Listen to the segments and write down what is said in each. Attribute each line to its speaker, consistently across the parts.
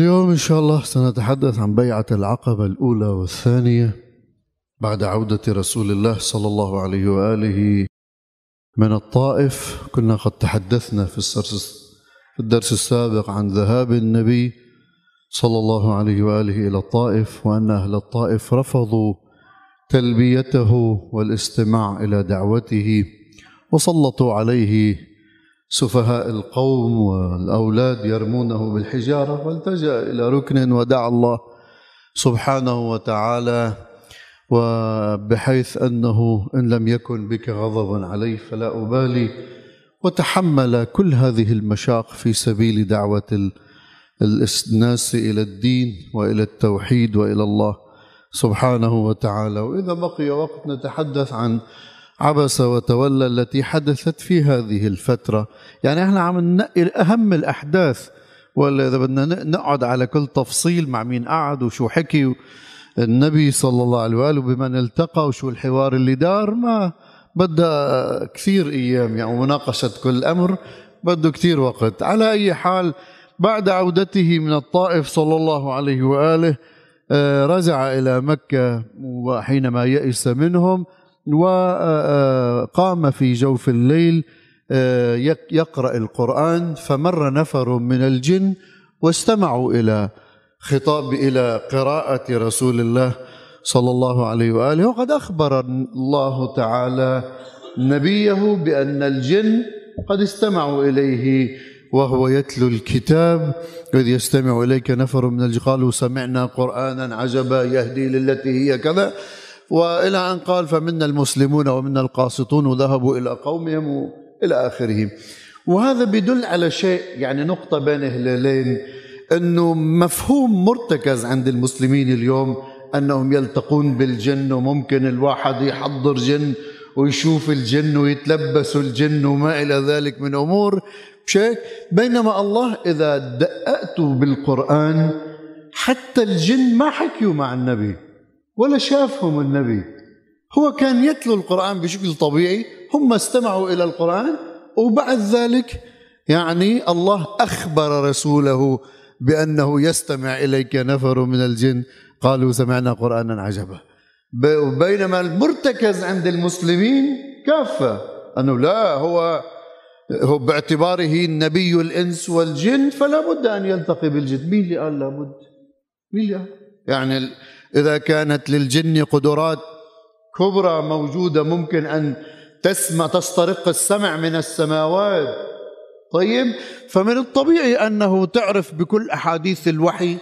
Speaker 1: اليوم إن شاء الله سنتحدث عن بيعة العقبة الأولى والثانية بعد عودة رسول الله صلى الله عليه وآله من الطائف. كنا قد تحدثنا في الدرس السابق عن ذهاب النبي صلى الله عليه وآله إلى الطائف وأن أهل الطائف رفضوا تلبيته والاستماع إلى دعوته وسلطوا عليه سفهاء القوم والأولاد يرمونه بالحجارة والتجأ إلى ركن ودعا الله سبحانه وتعالى وبحيث أنه إن لم يكن بك غضب علي فلا أبالي وتحمل كل هذه المشاق في سبيل دعوة الناس إلى الدين وإلى التوحيد وإلى الله سبحانه وتعالى. وإذا بقي وقت نتحدث عن عبس وتولى التي حدثت في هذه الفترة. يعني إحنا عم ننقي أهم الأحداث ولا إذا بدنا نقعد على كل تفصيل مع مين قعد وشو حكي. النبي صلى الله عليه وآله بمن التقى وشو الحوار اللي دار. ما بدها كثير أيام يعني مناقشة كل أمر بده كثير وقت. على أي حال بعد عودته من الطائف صلى الله عليه وآله آه، رجع إلى مكة وحينما يئس منهم وقام في جوف الليل آه، يقرأ القرآن فمر نفر من الجن واستمعوا إلى خطاب إلى قراءة رسول الله صلى الله عليه وآله. وقد أخبر الله تعالى نبيه بأن الجن قد استمعوا إليه وهو يتلو الكتاب إذ يستمع إليك نفر من الجن. قالوا سمعنا قرآنا عجبا يهدي للتي هي كذا. وإلى أن قال فمنا المسلمون ومنا القاسطون وذهبوا إلى قومهم إلى اخره وهذا بدل على شيء يعني نقطة بين هلالين إنه مفهوم مرتكز عند المسلمين اليوم أنهم يلتقون بالجن وممكن الواحد يحضر جن ويشوف الجن ويتلبس الجن وما إلى ذلك من أمور شيء. بينما الله إذا دققت بالقرآن حتى الجن ما حكيوا مع النبي. ولا شافهم النبي. هو كان يتلو القرآن بشكل طبيعي هم استمعوا إلى القرآن وبعد ذلك يعني الله أخبر رسوله بأنه يستمع إليك نفر من الجن. قالوا سمعنا قرآنا عجبا. بينما المرتكز عند المسلمين كافة. أنه لا هو هو باعتباره نبي الإنس والجن فلا بد أن يلتقي بالجن. مين اللي قال لابد مين اللي قال؟ يعني إذا كانت للجن قدرات كبرى موجودة ممكن أن تسمع تسترق السمع من السماوات. طيب فمن الطبيعي أنه تعرف بكل أحاديث الوحي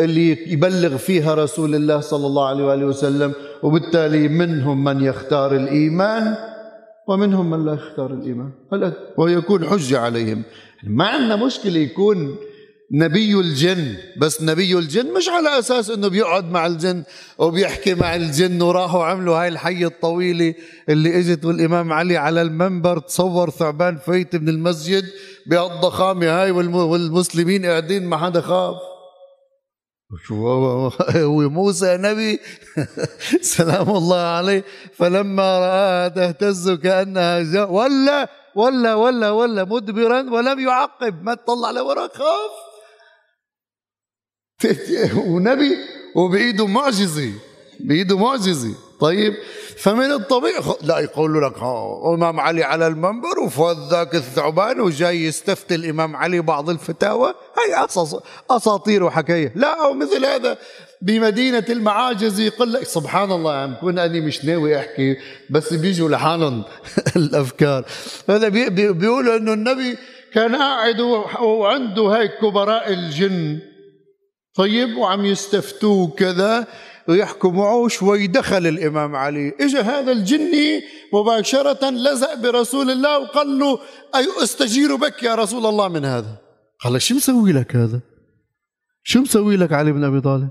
Speaker 1: اللي يبلغ فيها رسول الله صلى الله عليه وآله وسلم وبالتالي منهم من يختار الإيمان ومنهم من لا يختار الإيمان. ويكون حجة عليهم. ما عندنا مشكلة يكون نبي الجن بس نبي الجن مش على أساس إنه بيقعد مع الجن وبيحكي مع الجن وراحوا عملوا هاي الحية الطويلة اللي إجت والإمام علي على المنبر تصور ثعبان فايت من المسجد بهالضخامة هاي والمسلمين قاعدين ما حدا خاف. هو موسى نبي؟ سلام الله عليه. فلما رآها تهتز كأنها جاء ولا ولا ولا ولا مدبرا ولم يعقب ما تطلع لورا خاف. ونبي وبايده معجزة بايده معجزة. طيب فمن الطبيعي لا يقول لك إمام علي على المنبر وفوت ذاك الثعبان وجاي يستفتي الإمام علي بعض الفتاوى. هي أساطير وحكاية. لا أو مثل هذا بمدينة المعاجز يقول لك سبحان الله عم كون أني مش ناوي أحكي بس بيجوا لحالهم الأفكار. هذا بيقولوا أنه النبي كان قاعد وعنده هيك كبراء الجن. طيب وعم يستفتوه كذا ويحكوا معه شوي دخل الإمام علي. إجا هذا الجني مباشرة لزق برسول الله وقال له أي أستجير بك يا رسول الله من هذا؟ قال شو مسوي لك هذا؟ شو مسوي لك علي بن أبي طالب؟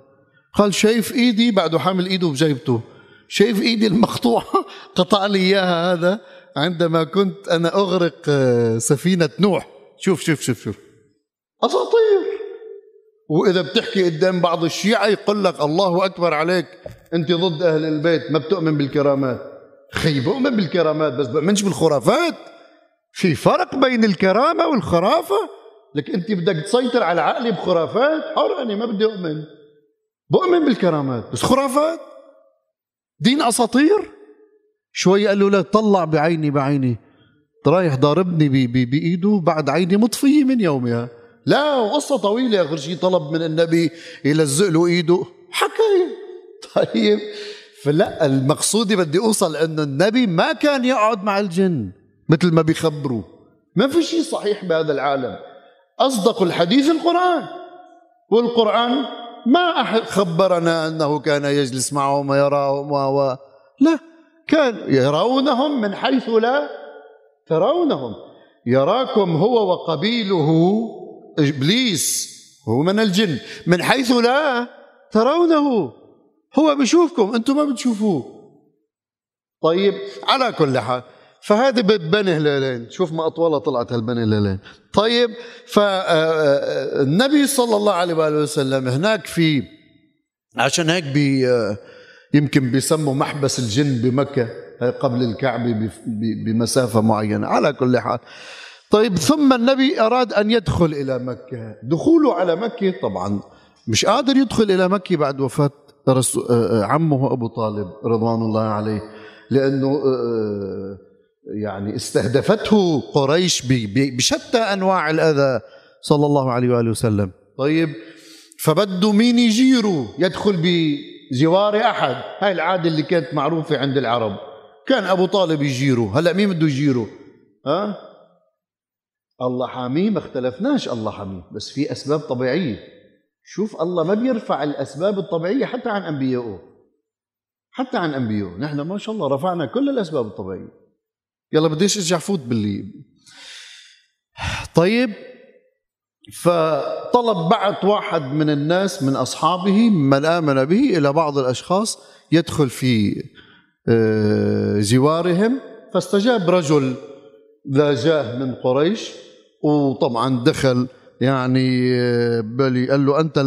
Speaker 1: قال شايف إيدي بعده حامل إيده بجيبته. شايف إيدي المقطوعة قطع لي إياها هذا. عندما كنت أنا أغرق آه، سفينة نوح. شوف شوف شوف شوف. أساطير وإذا بتحكي قدام بعض الشيعة يقول لك الله أكبر عليك أنت ضد أهل البيت ما بتؤمن بالكرامات. خي بؤمن بالكرامات بس بؤمنش بالخرافات. في فرق بين الكرامة والخرافة؟ لك أنت بدك تسيطر على عقلي بخرافات؟ حر أنا ما بدي أؤمن. بؤمن بالكرامات بس خرافات؟ دين أساطير؟ شوي قال له لا طلع بعيني بعيني. رايح ضاربني بإيده بعد عيني مطفية من يومها. لا وقصة طويلة آخر شيء طلب من النبي يلزق له إيده. حكاية. طيب فلا المقصود بدي أوصل أنه النبي ما كان يقعد مع الجن مثل ما بيخبروا. ما في شيء صحيح بهذا العالم. أصدق الحديث القرآن. والقرآن ما أحد خبرنا أنه كان يجلس معهم ويراهم و لا كان يرونهم من حيث لا ترونهم. يراكم هو وقبيله إبليس هو من الجن من حيث لا ترونه. هو بشوفكم أنتم ما بتشوفوه. طيب على كل حال فهذه بني هلالين. شوف ما أطولها طلعت هالبني هلالين. طيب فالنبي صلى الله عليه وآله وسلم هناك في عشان هيك بي يمكن بيسموا محبس الجن بمكة قبل الكعبة بمسافة معينة. على كل حال طيب ثم النبي أراد أن يدخل إلى مكة. دخوله على مكة طبعا مش قادر يدخل إلى مكة بعد وفاة عمه أبو طالب رضوان الله عليه لأنه يعني استهدفته قريش بشتى أنواع الأذى صلى الله عليه وآله وسلم. طيب فبده مين يجيره يدخل بجوار أحد؟ هاي العادة اللي كانت معروفة عند العرب. كان أبو طالب يجيره. هلأ مين بده يجيره؟ ها؟ الله حاميه ما اختلفناش الله حاميه بس في أسباب طبيعية. شوف الله ما بيرفع الأسباب الطبيعية حتى عن أنبيائه. حتى عن أنبيائه. نحن ما شاء الله رفعنا كل الأسباب الطبيعية. يلا بديش ارجع فوت باللي. طيب فطلب بعث واحد من الناس من أصحابه من آمن به إلى بعض الأشخاص يدخل في آه، جوارهم فاستجاب رجل ذا جاه من قريش وطبعا دخل يعني آه، بلي قال له أنت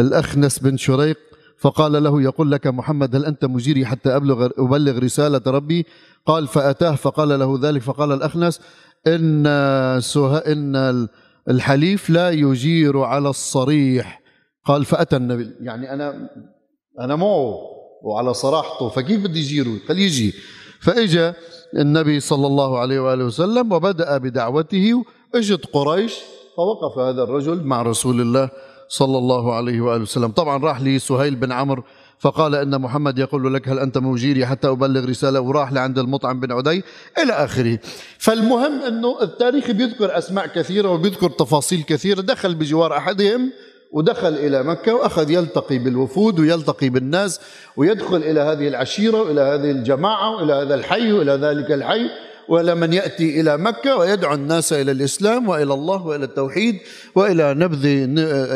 Speaker 1: الاخنس بن شريق؟ فقال له يقول لك محمد هل أنت مجيري حتى أبلغ أبلغ رسالة ربي؟ قال فأتاه فقال له ذلك فقال الأخنس إن إن الحليف لا يجير على الصريح. قال فأتى النبي. يعني أنا أنا معه وعلى صراحته فكيف بدي يجيره؟ قال يجي. فإجا النبي صلى الله عليه وآله وسلم وبدأ بدعوته اجت قريش فوقف هذا الرجل مع رسول الله صلى الله عليه وآله وسلم. طبعا راح لي سهيل بن عمرو فقال إن محمد يقول لك هل أنت موجيري حتى أبلغ رسالة وراح لعند المطعم بن عدي إلى آخره. فالمهم أنه التاريخ بيذكر أسماء كثيرة وبيذكر تفاصيل كثيرة دخل بجوار أحدهم ودخل إلى مكة وأخذ يلتقي بالوفود ويلتقي بالناس ويدخل إلى هذه العشيرة وإلى هذه الجماعة وإلى هذا الحي وإلى ذلك الحي. ولا من يأتي إلى مكة ويدعو الناس إلى الإسلام وإلى الله وإلى التوحيد وإلى نبذ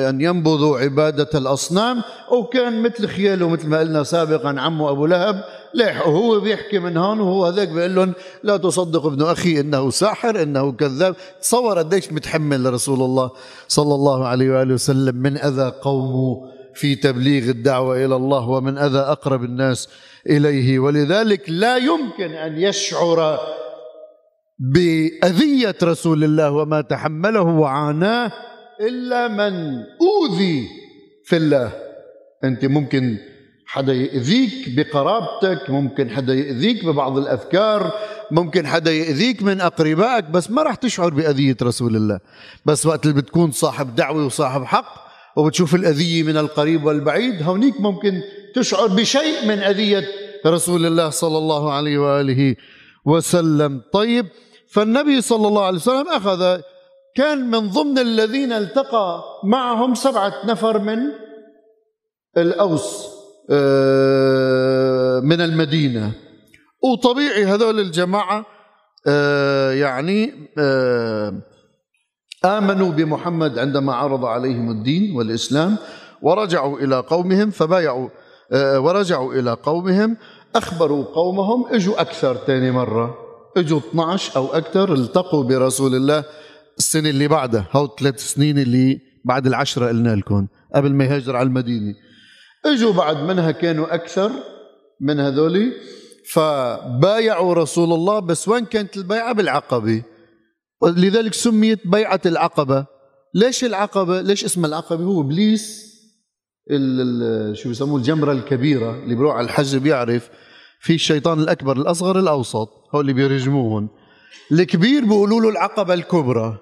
Speaker 1: أن ينبذوا عبادة الأصنام. وكان مثل خياله مثل ما قلنا سابقا عمه أبو لهب ليح وهو بيحكي من هون وهو هذاك بيقول لهم لا تصدق ابن أخي إنه ساحر إنه كذاب. تصور قديش متحمل رسول الله صلى الله عليه وآله وسلم من أذى قومه في تبليغ الدعوة إلى الله ومن أذى أقرب الناس إليه. ولذلك لا يمكن أن يشعر بأذية رسول الله وما تحمله وعاناه إلا من أوذي في الله. أنت ممكن حدا يأذيك بقرابتك ممكن حدا يأذيك ببعض الأفكار ممكن حدا يأذيك من أقربائك بس ما راح تشعر بأذية رسول الله. بس وقت اللي بتكون صاحب دعوة وصاحب حق وبتشوف الأذية من القريب والبعيد هونيك ممكن تشعر بشيء من أذية رسول الله صلى الله عليه وآله وسلم. طيب فالنبي صلى الله عليه وسلم أخذ كان من ضمن الذين التقى معهم سبعة نفر من الأوس. من المدينة. وطبيعي هذول الجماعة آه، يعني آه، آمنوا بمحمد عندما عرض عليهم الدين والإسلام ورجعوا إلى قومهم فبايعوا ورجعوا إلى قومهم أخبروا قومهم إجوا أكثر ثاني مرة إجوا 12 أو أكثر التقوا برسول الله السنة اللي بعدها هو ثلاث سنين اللي بعد العشرة قلنا لكم قبل ما يهاجر على المدينة. اجوا بعد منها كانوا أكثر من هذول فبايعوا رسول الله بس وين كانت البيعة؟ بالعقبة. لذلك سميت بيعة العقبة. ليش العقبة؟ ليش اسم العقبة؟ هو إبليس شو بيسموه؟ الجمرة الكبيرة اللي بيروح على الحج بيعرف في الشيطان الأكبر الأصغر الأوسط. هو اللي بيرجموهم الكبير بيقولوا له العقبة الكبرى.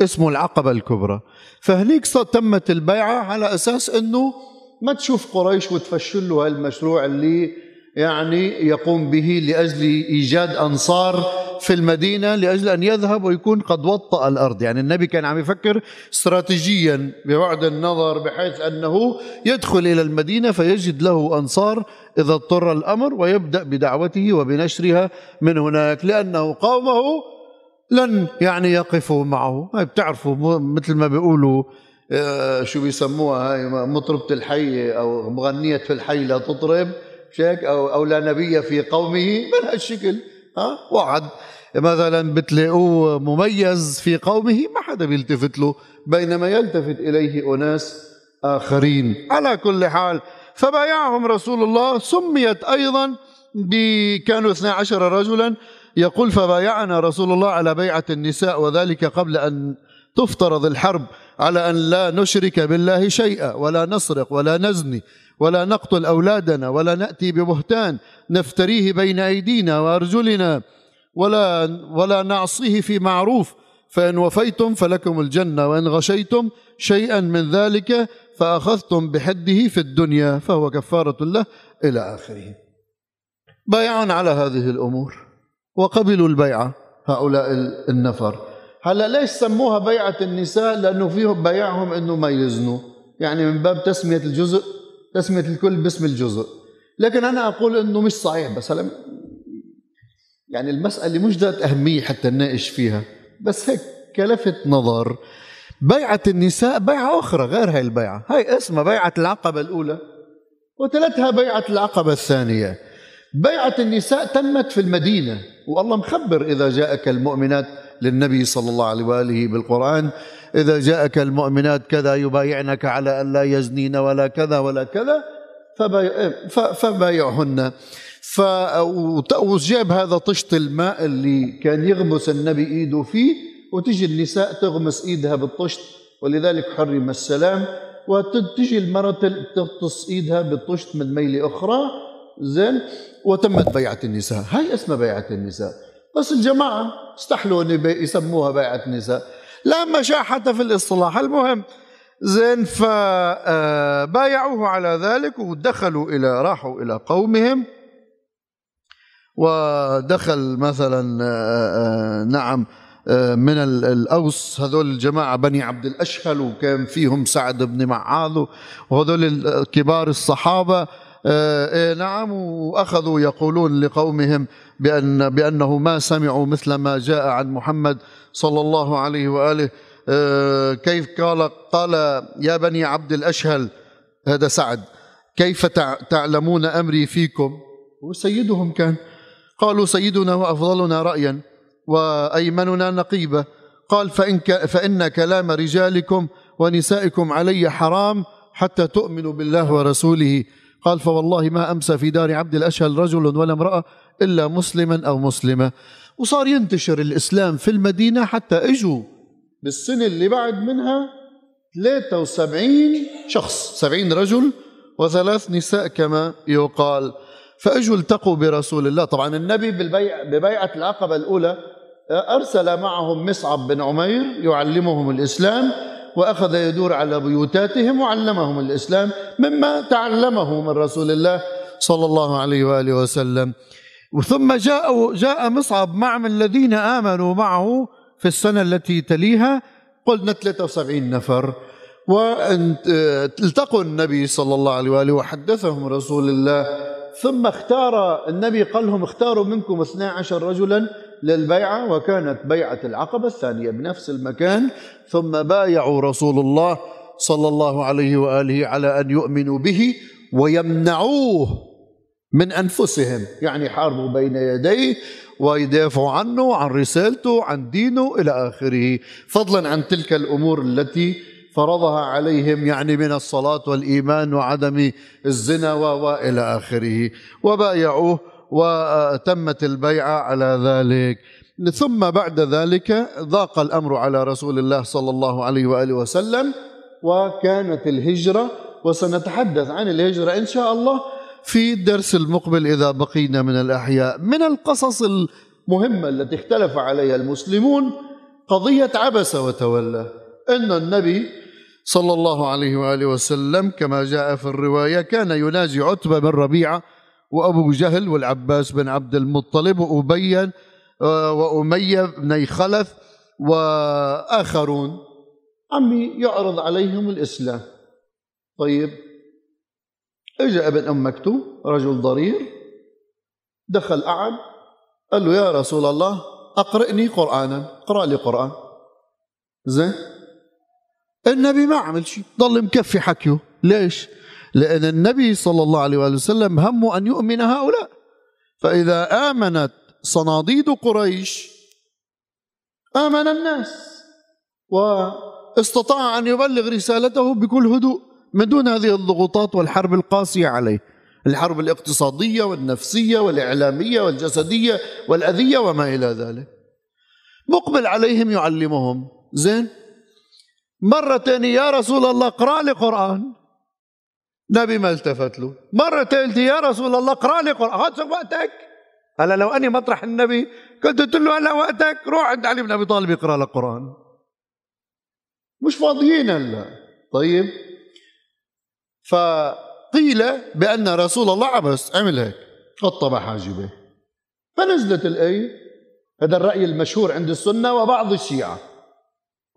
Speaker 1: اسمه العقبة الكبرى. فهنيك تمت البيعة على أساس أنه ما تشوف قريش وتفشل له هالمشروع اللي يعني يقوم به لأجل إيجاد أنصار في المدينة لأجل أن يذهب ويكون قد وطأ الأرض. يعني النبي كان عم يفكر استراتيجيا ببعد النظر بحيث أنه يدخل إلى المدينة فيجد له أنصار إذا اضطر الأمر ويبدأ بدعوته وبنشرها من هناك لأنه قومه لن يعني يقفوا معه. بتعرفوا مثل ما بيقولوا شو بيسموها هاي مطربة الحي أو مغنية في الحي لا تطرب شيك؟ أو, أو لا نبي في قومه من هالشكل. ها؟ واحد. مثلا بتلاقوه مميز في قومه ما حدا بيلتفت له بينما يلتفت إليه أناس آخرين. على كل حال فبايعهم رسول الله. سميت أيضا كانوا 12 رجلا. يقول فبايعنا رسول الله على بيعة النساء وذلك قبل أن تفترض الحرب. على أن لا نشرك بالله شيئا ولا نسرق ولا نزني ولا نقتل أولادنا ولا نأتي ببهتان نفتريه بين أيدينا وأرجلنا ولا ولا نعصيه في معروف. فإن وفيتم فلكم الجنة وإن غشيتم شيئا من ذلك فأخذتم بحده في الدنيا فهو كفارة له إلى آخره. بايعون على هذه الأمور وقبلوا البيعة هؤلاء النفر. هلا ليش سموها بيعة النساء؟ لأنه فيهم بيعهم أنه ما يزنوا. يعني من باب تسمية الجزء تسمية الكل باسم الجزء. لكن أنا أقول أنه مش صحيح. بس هلا يعني المسألة مش ذات أهمية حتى نناقش فيها. بس هيك كلفت نظر. بيعة النساء بيعة أخرى غير هاي البيعة. هاي اسمها بيعة العقبة الأولى وتلتها بيعة العقبة الثانية. بيعة النساء تمت في المدينة. والله مخبر إذا جاءك المؤمنات. للنبي صلى الله عليه وآله بالقرآن إذا جاءك المؤمنات كذا يبايعنك على أن لا يزنين ولا كذا ولا كذا فبايعهن. وجاب هذا طشت الماء اللي كان يغمس النبي ايده فيه وتجي النساء تغمس إيدها بالطشت ولذلك حرم السلام. وتجي المرأة تغطس إيدها بالطشت من ميلة أخرى. زين؟ وتمت بيعة النساء. هاي اسمها بيعة النساء. بس الجماعة استحلوا يسموها بيعة النساء لا مشاحة في الاصطلاح المهم زين فبايعوه على ذلك ودخلوا إلى راحوا إلى قومهم. ودخل مثلا نعم من الأوس هذول الجماعة بني عبد الأشهل وكان فيهم سعد بن معاذ وهذول كبار الصحابة. نعم وأخذوا يقولون لقومهم بأن بأنه ما سمعوا مثل ما جاء عن محمد صلى الله عليه وآله. كيف قال قال يا بني عبد الأشهل هذا سعد كيف تعلمون أمري فيكم؟ وسيدهم كان قالوا سيدنا وأفضلنا رأيا وأيمننا نقيبة. قال فإن, فإن كلام رجالكم ونسائكم علي حرام حتى تؤمنوا بالله ورسوله. قال فوالله ما أمسى في دار عبد الأشهل رجل ولا امرأة إلا مسلما أو مسلمة. وصار ينتشر الإسلام في المدينة حتى إجوا بالسنة اللي بعد منها 73 شخص 70 رجل وثلاث نساء كما يقال. فإجوا التقوا برسول الله. طبعا النبي بالبيع ببيعة العقبة الأولى أرسل معهم مصعب بن عمير يعلمهم الإسلام. وأخذ يدور على بيوتاتهم وعلمهم الإسلام مما تعلمه من رسول الله صلى الله عليه وآله وسلم. ثم جاء جاء مصعب مع من الذين آمنوا معه في السنة التي تليها. قلنا 73 نفر. والتقوا النبي صلى الله عليه وآله وحدثهم رسول الله. ثم اختار النبي قال لهم اختاروا منكم 12 رجلا. للبيعة وكانت بيعة العقبة الثانية بنفس المكان ثم بايعوا رسول الله صلى الله عليه وآله على أن يؤمنوا به ويمنعوه من أنفسهم. يعني حاربوا بين يديه ويدافعوا عنه عن رسالته عن دينه إلى آخره. فضلا عن تلك الأمور التي فرضها عليهم يعني من الصلاة والإيمان وعدم الزنا وإلى آخره. وبايعوه وتمت البيعة على ذلك. ثم بعد ذلك ضاق الأمر على رسول الله صلى الله عليه وآله وسلم وكانت الهجرة وسنتحدث عن الهجرة إن شاء الله في الدرس المقبل إذا بقينا من الأحياء. من القصص المهمة التي اختلف عليها المسلمون قضية عبس وتولى. إن النبي صلى الله عليه وآله وسلم كما جاء في الرواية كان يناجي عتبة بن ربيعة وأبو جهل والعباس بن عبد المطلب وابي وأمية بن خلف وآخرون. عمي يعرض عليهم الإسلام. طيب اجى ابن أم مكتوم رجل ضرير دخل قعد قال له يا رسول الله اقرئني قرآنا اقرأ لي قرآن. زين. النبي ما عمل شيء ضل مكفي حكيه. ليش؟ لأن النبي صلى الله عليه وسلم همه أن يؤمن هؤلاء. فإذا آمنت صناديد قريش آمن الناس واستطاع أن يبلغ رسالته بكل هدوء من دون هذه الضغوطات والحرب القاسية عليه. الحرب الاقتصادية والنفسية والإعلامية والجسدية والأذية وما إلى ذلك. مقبل عليهم يعلمهم. زين مرة ثانية يا رسول الله اقرأ لي قرآن. نبي ما التفت له. مرة ثالثة يا رسول الله اقرأ لي قرآن. هذا وقتك. هلا لو أني مطرح النبي كنت قلت له هلا وقتك روح عند علي بن أبي طالب يقرأ لك قرآن. مش فاضيين هلا. طيب. فقيل بأن رسول الله عبس عمل هيك. قطب حاجبه. فنزلت الآية. هذا الرأي المشهور عند السنة وبعض الشيعة.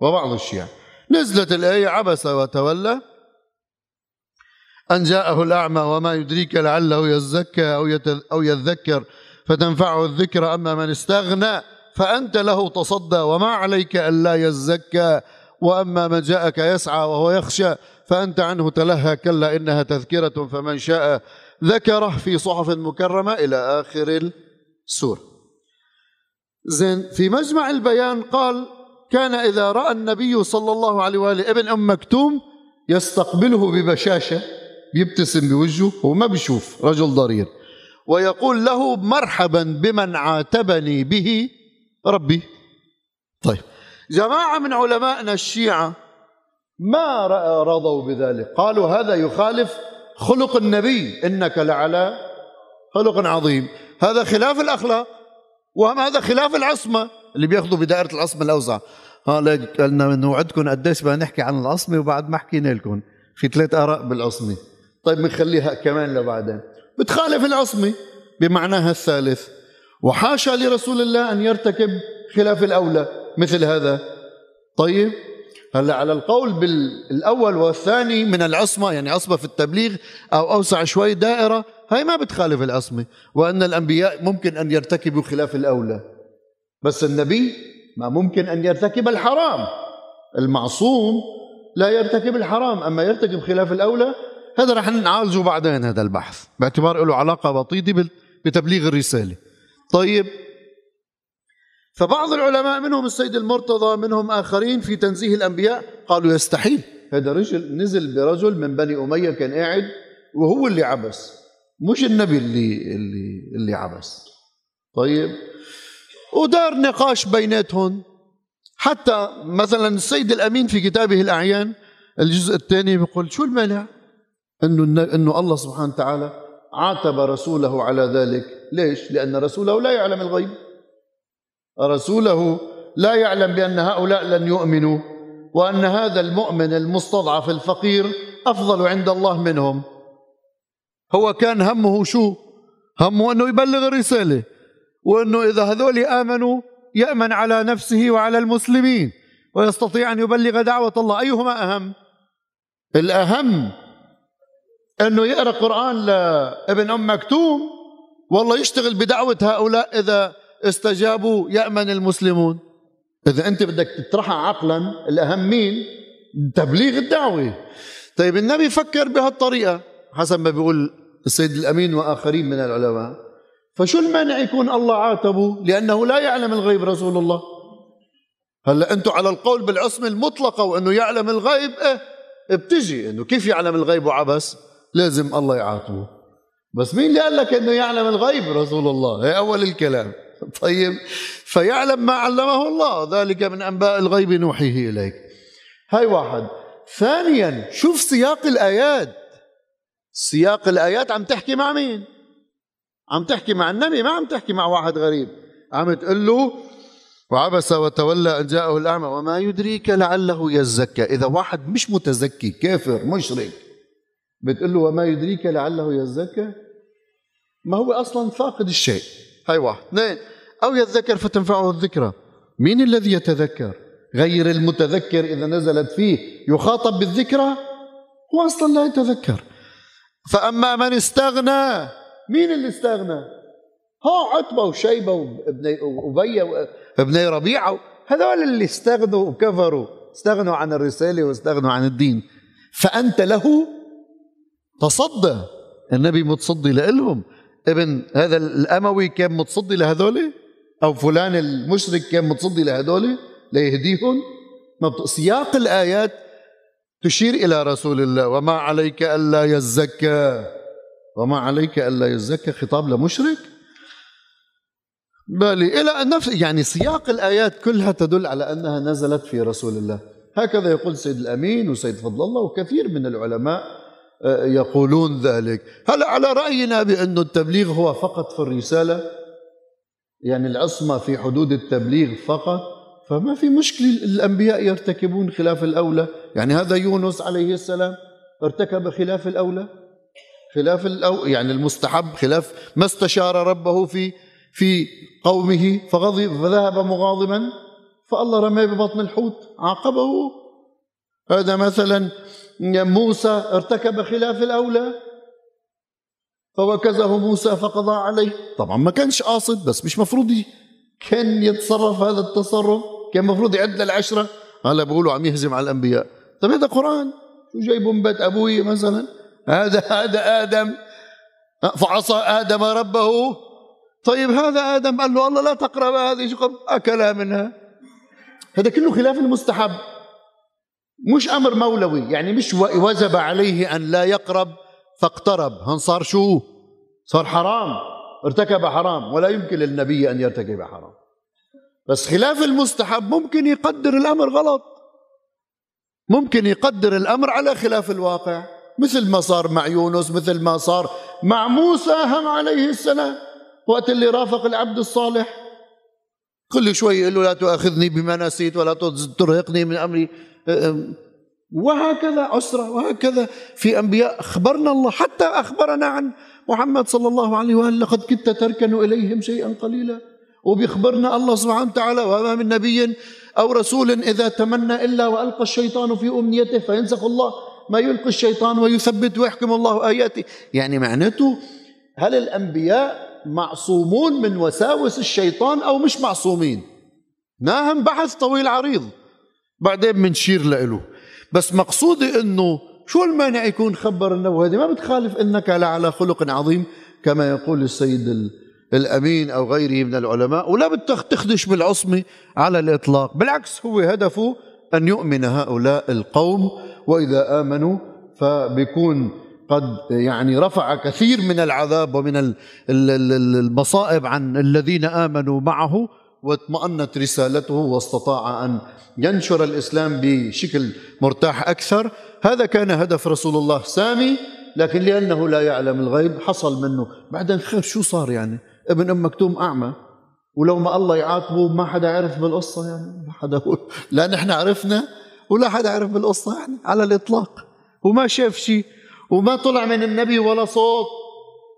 Speaker 1: وبعض الشيعة. نزلت الآية عبس وتولى. أن جاءه الأعمى وما يدريك لعله يزكى أو, أو يذكر. فتنفعه الذكر أما من استغنى فأنت له تصدى وما عليك ألا يزكى. وأما من جاءك يسعى وهو يخشى فأنت عنه تلهى كلا إنها تذكرة فمن شاء ذكره في صحف مكرمة إلى آخر السورة زين في مجمع البيان قال كان إذا رأى النبي صلى الله عليه وآله ابن أم مكتوم يستقبله ببشاشة. بيبتسم بوجهه هو ما بيشوف رجل ضرير. ويقول له مرحبا بمن عاتبني به ربي. طيب جماعة من علمائنا الشيعة ما رضوا بذلك. قالوا هذا يخالف خلق النبي إنك لعلى خلق عظيم. هذا خلاف الأخلاق وهم هذا خلاف العصمة. اللي بياخذوا بدائرة العصمة الأوسع. ها لك قلنا نوعدكم قديش بدنا نحكي عن العصمة وبعد ما حكينا لكم. في ثلاث آراء بالعصمة. طيب بنخليها كمان لبعدين. بتخالف العصمة بمعناها الثالث. وحاشا لرسول الله أن يرتكب خلاف الأولى. مثل هذا. طيب هلأ على القول بالأول والثاني من العصمة يعني عصمة في التبليغ أو أوسع شوي دائرة هاي ما بتخالف العصمة. وأن الأنبياء ممكن أن يرتكبوا خلاف الأولى. بس النبي ما ممكن أن يرتكب الحرام. المعصوم لا يرتكب الحرام. أما يرتكب خلاف الأولى هذا رح نعالجه بعدين هذا البحث. باعتبار له علاقة وطيدة بتبليغ الرسالة. طيب. فبعض العلماء منهم السيد المرتضى منهم آخرين في تنزيه الأنبياء قالوا يستحيل. هذا رجل نزل برجل من بني أمية كان قاعد وهو اللي عبس. مش النبي اللي اللي اللي عبس. طيب. ودار نقاش بيناتهم. حتى مثلا السيد الأمين في كتابه الأعيان الجزء الثاني بيقول شو المانع؟ إنه إنه الله سبحانه وتعالى عاتب رسوله على ذلك. ليش؟ لأن رسوله لا يعلم الغيب. رسوله لا يعلم بأن هؤلاء لن يؤمنوا وأن هذا المؤمن المستضعف الفقير أفضل عند الله منهم. هو كان همه شو؟ همه أنه يبلغ الرسالة وأنه إذا هذول آمنوا يأمن على نفسه وعلى المسلمين ويستطيع أن يبلغ دعوة الله. أيهما أهم؟ الأهم إنه يقرأ قرآن لابن أم مكتوم والله يشتغل بدعوة هؤلاء إذا استجابوا يأمن المسلمون. إذا أنت بدك تطرحها عقلا الاهم مين تبليغ الدعوة. طيب النبي فكر بهالطريقة حسب ما بيقول السيد الأمين وآخرين من العلماء. فشو المانع يكون الله عاتبه؟ لأنه لا يعلم الغيب رسول الله. هلأ أنتم على القول بالعصمه المطلقة وأنه يعلم الغيب إيه بتجي إنه كيف يعلم الغيب وعبس لازم الله يعاقبه بس مين اللي قال لك إنه يعلم الغيب؟ رسول الله. هي أول الكلام؟ طيب فيعلم ما علمه الله. ذلك من أنباء الغيب نوحيه إليك. هاي واحد. ثانيا شوف سياق الآيات. سياق الآيات عم تحكي مع مين؟ عم تحكي مع النبي ما عم تحكي مع واحد غريب. عم تقول له وعبس وتولى أن جاءه الأعمى وما يدريك لعله يزكى. إذا واحد مش متزكي كافر مشرك بتقول له وما يدريك لعله يزكى؟ ما هو أصلا فاقد الشيء. هاي واحد. اثنين. أو يذكر فتنفعه الذكرى. مين الذي يتذكر؟ غير المتذكر إذا نزلت فيه يخاطب بالذكرى؟ هو أصلا لا يتذكر. فأما من استغنى مين اللي استغنى؟ ها عتبة وشيبة وابني وبي وابني ربيعة. هذول اللي استغنوا وكفروا استغنوا عن الرسالة واستغنوا عن الدين. فأنت له تصدى النبي متصدي لهم ابن هذا الأموي كان متصدي لهذول أو فلان المشرك كان متصدي لهذول ليهديهم؟ سياق الآيات تشير إلى رسول الله. وما عليك ألا يزكى. وما عليك ألا يزكى. خطاب لمشرك. بالي إلى نفس يعني سياق الآيات كلها تدل على أنها نزلت في رسول الله. هكذا يقول سيد الأمين وسيد فضل الله وكثير من العلماء يقولون ذلك. هل على رأينا بأن التبليغ هو فقط في الرسالة؟ يعني العصمة في حدود التبليغ فقط؟ فما في مشكلة الأنبياء يرتكبون خلاف الأولى؟ يعني هذا يونس عليه السلام ارتكب خلاف الأولى؟ خلاف الأو يعني المستحب خلاف ما استشار ربه في في قومه فغضب فذهب مغاضبا فالله رماه ببطن الحوت عاقبه هذا مثلا موسى ارتكب خلاف الأولى فوكزه موسى فقضى عليه. طبعا ما كانش قاصد بس مش مفروض كان يتصرف هذا التصرف كان مفروض يعد للعشرة هلا بقولوا عم يهزم على الأنبياء. طيب هذا قرآن شو جايبه من بيت أبوي مثلا؟ هذا هذا آدم. فعصى آدم ربه. طيب هذا آدم قال له الله لا تقرب هذه شو أكلها منها. هذا كله خلاف المستحب مش أمر مولوي يعني مش وجب عليه أن لا يقرب فاقترب. هن صار شو؟ صار حرام. ارتكب حرام. ولا يمكن للنبي أن يرتكب حرام. بس خلاف المستحب ممكن يقدر الأمر غلط. ممكن يقدر الأمر على خلاف الواقع. مثل ما صار مع يونس مثل ما صار مع موسى هم عليه السلام. وقت اللي رافق العبد الصالح كل شوي يقول له لا تؤاخذني بما نسيت ولا ترهقني من أمري. وهكذا أسرة وهكذا في أنبياء. أخبرنا الله حتى أخبرنا عن محمد صلى الله عليه وآله لقد كدت تركن إليهم شيئا قليلا. وبيخبرنا الله سبحانه وتعالى وما من نبي أو رسول إذا تمنى إلا وألقى الشيطان في أمنيته فينسخ الله ما يلقي الشيطان ويثبت ويحكم الله آياته. يعني معناته هل الأنبياء معصومون من وساوس الشيطان أو مش معصومين؟ ناهم بحث طويل عريض. بعدين بنشير له بس مقصودي إنه شو المانع يكون خبر النبوة؟ هذه ما بتخالف إنك لعلى خلق عظيم كما يقول السيد الأمين أو غيره من العلماء. ولا بتخدش بالعصمة على الإطلاق. بالعكس هو هدفه أن يؤمن هؤلاء القوم وإذا آمنوا فبيكون قد يعني رفع كثير من العذاب ومن المصائب عن الذين آمنوا معه. واطمأنت رسالته واستطاع أن ينشر الإسلام بشكل مرتاح أكثر. هذا كان هدف رسول الله سامي لكن لأنه لا يعلم الغيب حصل منه. بعدين خير شو صار يعني؟ ابن أم مكتوم أعمى. ولو ما الله يعاقبه ما حدا عرف بالقصة يعني. ما حدا لا نحن عرفنا ولا حدا عرف بالقصة يعني على الإطلاق. وما شاف شيء وما طلع من النبي ولا صوت.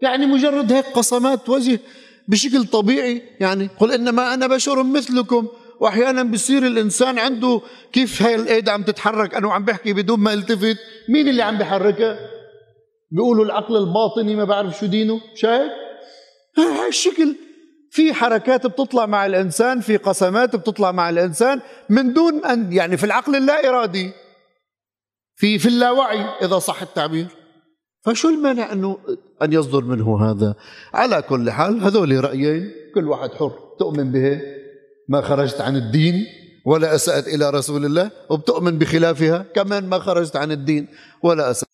Speaker 1: يعني مجرد هيك قصمات وجه. بشكل طبيعي يعني. قل إنما أنا بشر مثلكم وأحيانا بصير الإنسان عنده كيف هاي الإيد عم تتحرك أنا عم بحكي بدون ما التفت مين اللي عم بحركها؟ بيقولوا العقل الباطني ما بعرف شو دينه شايف هاي الشكل. في حركات بتطلع مع الإنسان في قسمات بتطلع مع الإنسان من دون ان يعني في العقل اللا إرادي. في في اللاوعي إذا صح التعبير. فشو المانع أنه أن يصدر منه هذا؟ على كل حال هذول رأيين كل واحد حر تؤمن به ما خرجت عن الدين ولا أسأت إلى رسول الله وبتؤمن بخلافها كمان ما خرجت عن الدين ولا أسأت.